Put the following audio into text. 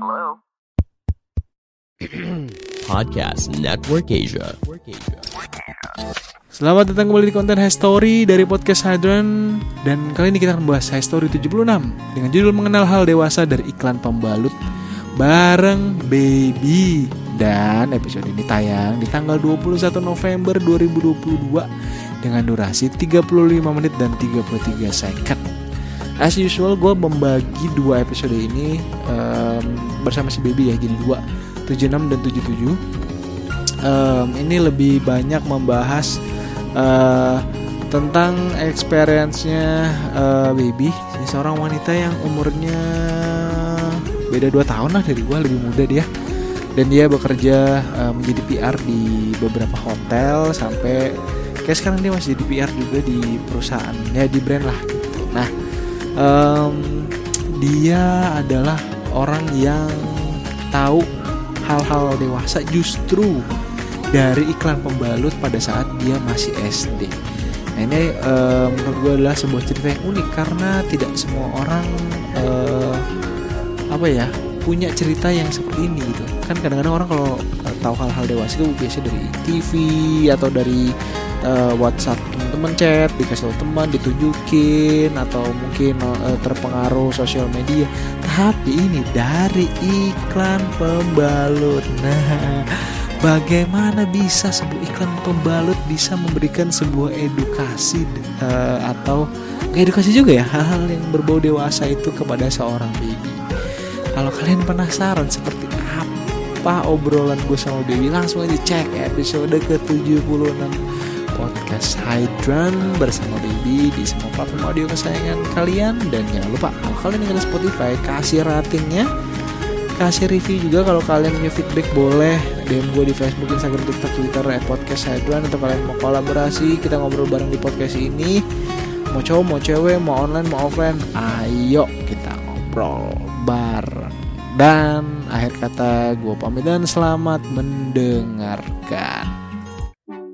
Hello? Podcast Network Asia. Selamat datang kembali di konten High Story dari podcast Hadron Dan kali ini kita akan bahas High Story 76 Dengan judul mengenal hal dewasa dari iklan pembalut Bareng Baby Dan episode ini tayang di tanggal 21 November 2022 Dengan durasi 35 menit dan 33 second As usual gue membagi dua episode ini um, bersama si Baby ya Jadi dua. 76 dan 77 um, Ini lebih banyak membahas uh, tentang experience-nya uh, baby. Seorang wanita yang umurnya beda 2 tahun lah dari gue lebih muda dia. Dan dia bekerja uh, menjadi PR di beberapa hotel sampai kayak sekarang dia masih jadi PR juga di perusahaan ya di brand lah gitu. Nah um, dia adalah orang yang tahu hal-hal dewasa justru dari iklan pembalut pada saat dia masih SD. Nah ini uh, menurut gue adalah sebuah cerita yang unik karena tidak semua orang uh, apa ya punya cerita yang seperti ini gitu. Kan kadang-kadang orang kalau uh, tahu hal-hal dewasa itu biasanya dari TV atau dari uh, WhatsApp teman chat dikasih tahu teman ditunjukin atau mungkin uh, terpengaruh sosial media. Tapi ini dari iklan pembalut. Nah bagaimana bisa sebuah iklan pembalut bisa memberikan sebuah edukasi uh, atau edukasi juga ya hal-hal yang berbau dewasa itu kepada seorang baby. Kalau kalian penasaran seperti apa obrolan gue sama baby langsung aja cek episode ke-76 podcast Hydran bersama baby di semua platform audio kesayangan kalian. Dan jangan lupa kalau kalian dengar Spotify kasih ratingnya. Kasih review juga kalau kalian punya feedback boleh. DM gue di Facebook, Instagram, TikTok, Twitter at podcast Hydran. Atau kalian mau kolaborasi kita ngobrol bareng di podcast ini. Mau cowok mau cewek mau online mau offline. Ayo kita ngobrol bareng. Dan akhir kata gue pamit dan selamat mendengarkan